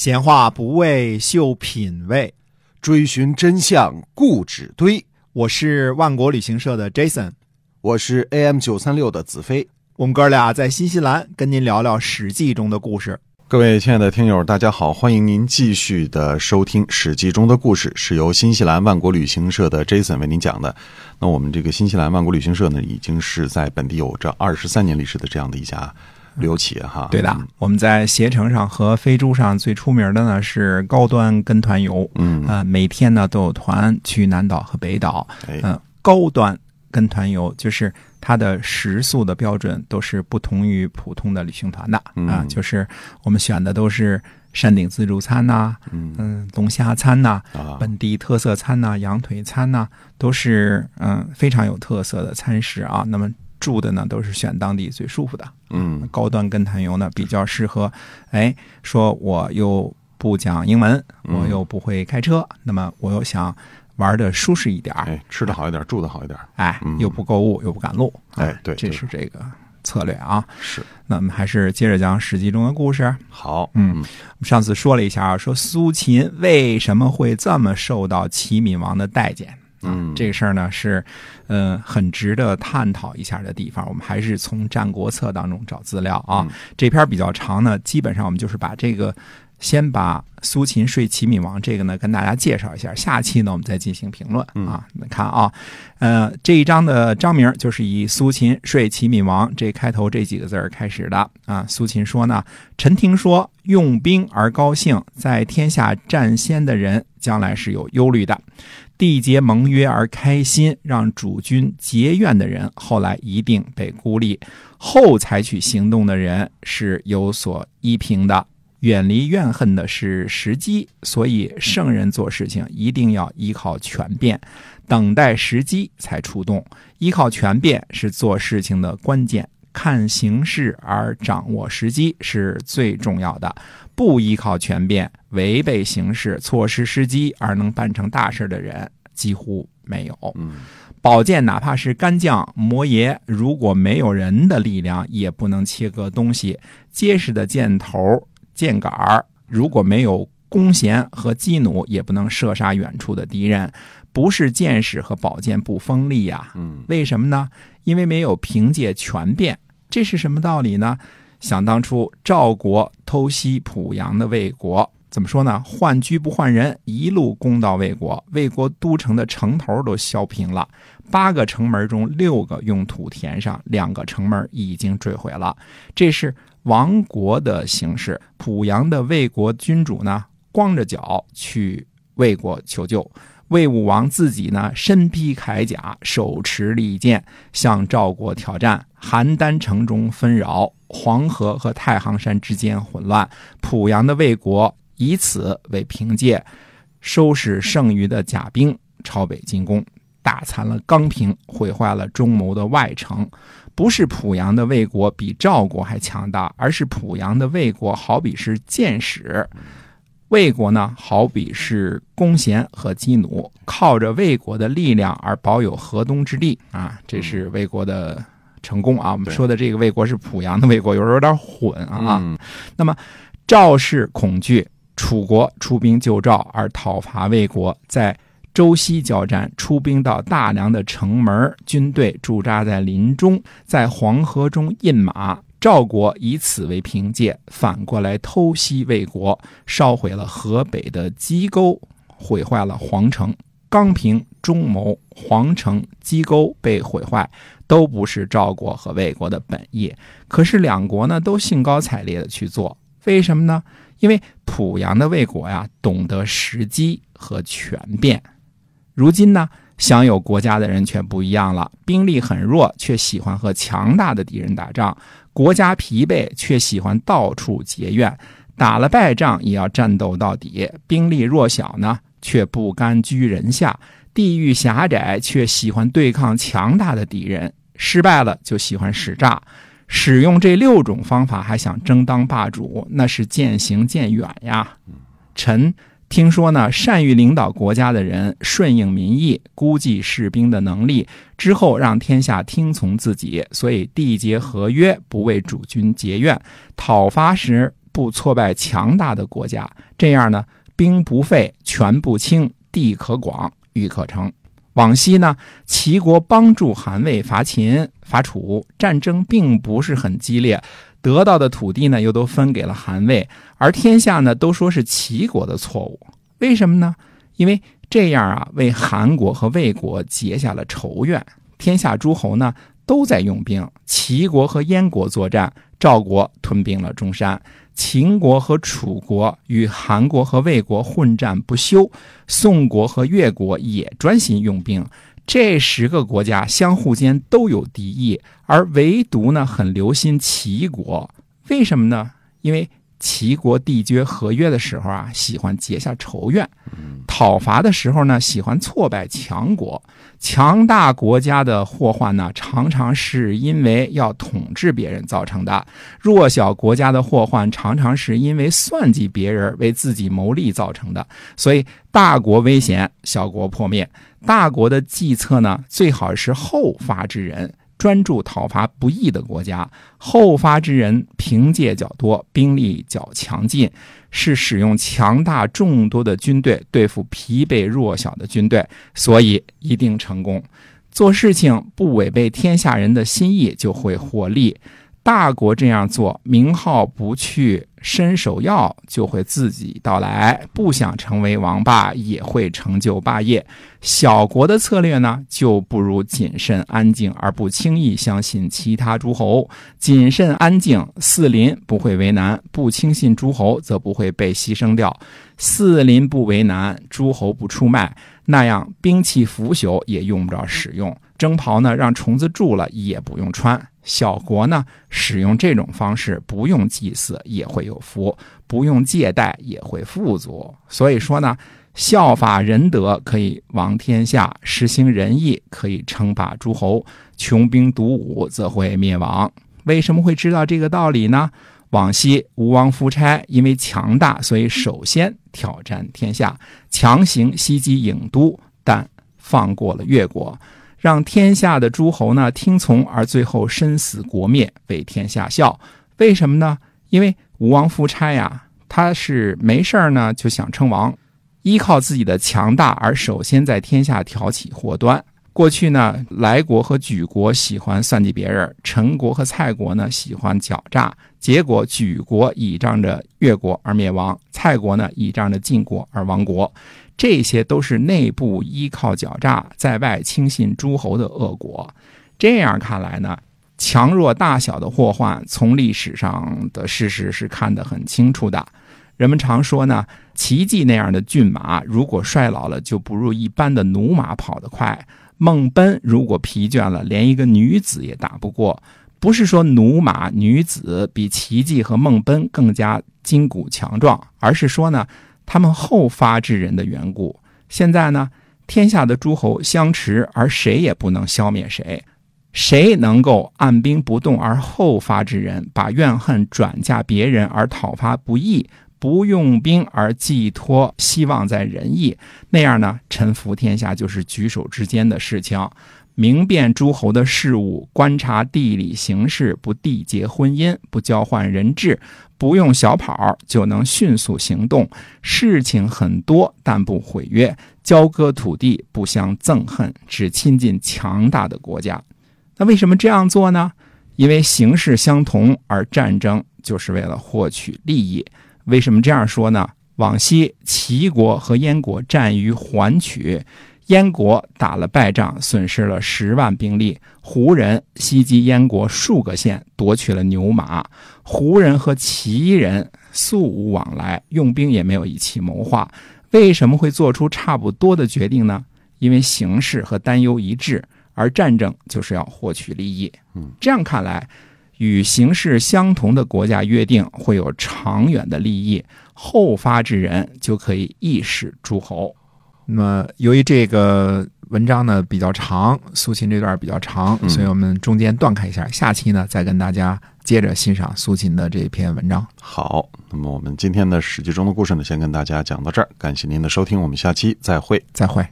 闲话不为秀品味，追寻真相固执堆。我是万国旅行社的 Jason，我是 AM 九三六的子飞。我们哥俩在新西兰跟您聊聊《史记》中的故事。各位亲爱的听友，大家好，欢迎您继续的收听《史记》中的故事，是由新西兰万国旅行社的 Jason 为您讲的。那我们这个新西兰万国旅行社呢，已经是在本地有着二十三年历史的这样的一家旅游企业哈。对的，我们在携程上和飞猪上最出名的呢是高端跟团游，嗯。呃，每天呢都有团去南岛和北岛，哎。嗯、高端跟团游就是它的食宿的标准都是不同于普通的旅行团的。啊、嗯就是我们选的都是山顶自助餐呐、嗯。嗯，龙虾餐呐、啊，本地特色餐呐、羊腿餐呐、都是嗯非常有特色的餐食啊。那么住的呢都是选当地最舒服的，嗯。高端跟团游呢比较适合，哎，说我又不讲英文，嗯。我又不会开车，那么我又想玩的舒适一点，哎，吃的好一点，住的好一点，哎嗯，又不购物又不赶路，啊哎对对这是这个策略啊。是。那我们还是接着讲《史记》中的故事。好，嗯，我们上次说了一下啊，说苏秦为什么会这么受到齐闵王的待见？嗯，这个事儿呢是，呃，很值得探讨一下的地方。我们还是从《战国策》当中找资料啊。嗯这篇比较长呢，基本上我们就是把这个，先把苏秦睡齐闵王这个呢跟大家介绍一下。下期呢我们再进行评论嗯啊。你看啊，呃，这一章的章名就是以苏秦睡齐闵王这开头这几个字儿开始的啊。苏秦说呢，臣听说用兵而高兴，在天下占先的人，将来是有忧虑的。缔结盟约而开心，让主君结怨的人，后来一定被孤立；后采取行动的人是有所依凭的。远离怨恨的是时机，所以圣人做事情一定要依靠权变，等待时机才出动。依靠权变是做事情的关键，看形势而掌握时机是最重要的。不依靠权变，违背形势、错失时机而能办成大事的人几乎没有。嗯宝剑哪怕是干将、魔爷，如果没有人的力量，也不能切割东西。结实的箭头、箭杆儿，如果没有弓弦和机弩，也不能射杀远处的敌人。不是箭矢和宝剑不锋利呀、嗯为什么呢？因为没有凭借权变，这是什么道理呢？想当初赵国偷袭濮阳的魏国，怎么说呢？换车不换人，一路攻到魏国，魏国都城的城头都削平了，八个城门中六个用土填上，两个城门已经坠毁了。这是亡国的形式。濮阳的魏国君主呢，光着脚去魏国求救。魏武王自己呢，身披铠甲，手持利剑，向赵国挑战。邯郸城中纷扰，黄河和太行山之间混乱。濮阳的魏国以此为凭借，收拾剩余的甲兵，朝北进攻，打残了钢平，毁坏了中牟的外城。不是濮阳的魏国比赵国还强大，而是濮阳的魏国好比是箭矢，魏国呢好比是弓弦和机弩，靠着魏国的力量而保有河东之地啊，这是魏国的成功啊。我们说的这个魏国是濮阳的魏国，有时候有点混啊。嗯赵氏恐惧，楚国出兵救赵而讨伐魏国，在周西交战，出兵到大梁的城门，军队驻扎在林中，在黄河中印马。赵国以此为凭借，反过来偷袭魏国，烧毁了河北的鸡沟，毁坏了皇城。刚平、中牟、皇城、鸡沟被毁坏，都不是赵国和魏国的本意。可是两国呢，都兴高采烈的去做，为什么呢？因为濮阳的魏国呀，懂得时机和权变。如今呢，享有国家的人却不一样了，兵力很弱，却喜欢和强大的敌人打仗；国家疲惫，却喜欢到处结怨。打了败仗也要战斗到底。兵力弱小呢，却不甘居人下；地域狭窄，却喜欢对抗强大的敌人。失败了就喜欢使诈。使用这六种方法还想争当霸主，那是渐行渐远呀。臣听说呢，善于领导国家的人顺应民意，估计士兵的能力，之后让天下听从自己，所以缔结合约，不为主君结怨。讨伐时不挫败强大的国家，这样呢，兵不废，权不轻，地可广，欲可成。往昔呢，齐国帮助韩魏伐秦、伐楚，战争并不是很激烈，得到的土地呢又都分给了韩魏，而天下呢都说是齐国的错误。为什么呢？因为这样啊，为韩国和魏国结下了仇怨。天下诸侯呢都在用兵，齐国和燕国作战，赵国吞并了中山。秦国和楚国与韩国和魏国混战不休，宋国和越国也专心用兵。这十个国家相互间都有敌意，而唯独呢很留心齐国。为什么呢？因为齐国缔结合约的时候啊，喜欢结下仇怨；讨伐的时候呢，喜欢挫败强国。强大国家的祸患呢，常常是因为要统治别人造成的；弱小国家的祸患，常常是因为算计别人为自己谋利造成的。所以，大国危险，小国破灭。大国的计策呢，最好是后发制人。专注讨伐不义的国家，后发之人凭借较多，兵力较强劲，是使用强大众多的军队对付疲惫弱小的军队，所以一定成功。做事情不违背天下人的心意，就会获利。大国这样做，名号不去伸手要，就会自己到来。不想成为王霸，也会成就霸业。小国的策略呢，就不如谨慎安静，而不轻易相信其他诸侯。谨慎安静，四邻不会为难；不轻信诸侯，则不会被牺牲掉。四邻不为难，诸侯不出卖，那样兵器腐朽也用不着使用。征袍呢，让虫子蛀了也不用穿。小国呢，使用这种方式，不用祭祀也会有福，不用借贷也会富足。所以说呢，效法仁德可以王天下，实行仁义可以称霸诸侯。穷兵黩武则会灭亡。为什么会知道这个道理呢？往昔吴王夫差因为强大，所以首先挑战天下，强行袭击郢都，但放过了越国。让天下的诸侯呢听从，而最后身死国灭，为天下笑。为什么呢？因为吴王夫差呀，他是没事儿呢就想称王，依靠自己的强大而首先在天下挑起祸端。过去呢，莱国和莒国喜欢算计别人，陈国和蔡国呢喜欢狡诈，结果莒国倚仗着越国而灭亡，蔡国呢倚仗着晋国而亡国。这些都是内部依靠狡诈，在外轻信诸侯的恶果。这样看来呢，强弱大小的祸患，从历史上的事实是看得很清楚的。人们常说呢，奇迹那样的骏马，如果衰老了，就不如一般的驽马跑得快；孟奔如果疲倦了，连一个女子也打不过。不是说驽马女子比奇迹和孟奔更加筋骨强壮，而是说呢。他们后发制人的缘故，现在呢，天下的诸侯相持，而谁也不能消灭谁。谁能够按兵不动而后发制人，把怨恨转嫁别人而讨伐不义，不用兵而寄托希望在仁义，那样呢，臣服天下就是举手之间的事情。明辨诸侯的事物，观察地理形势，不缔结婚姻，不交换人质，不用小跑，就能迅速行动。事情很多，但不毁约，交割土地，不相憎恨，只亲近强大的国家。那为什么这样做呢？因为形势相同，而战争就是为了获取利益。为什么这样说呢？往昔齐国和燕国战于环曲。燕国打了败仗，损失了十万兵力。胡人袭击燕国数个县，夺取了牛马。胡人和齐人素无往来，用兵也没有一起谋划。为什么会做出差不多的决定呢？因为形势和担忧一致，而战争就是要获取利益。嗯，这样看来，与形式相同的国家约定会有长远的利益，后发制人就可以易使诸侯。那么，由于这个文章呢比较长，苏秦这段比较长，所以我们中间断开一下。下期呢，再跟大家接着欣赏苏秦的这篇文章。好，那么我们今天的《史记》中的故事呢，先跟大家讲到这儿。感谢您的收听，我们下期再会，再会。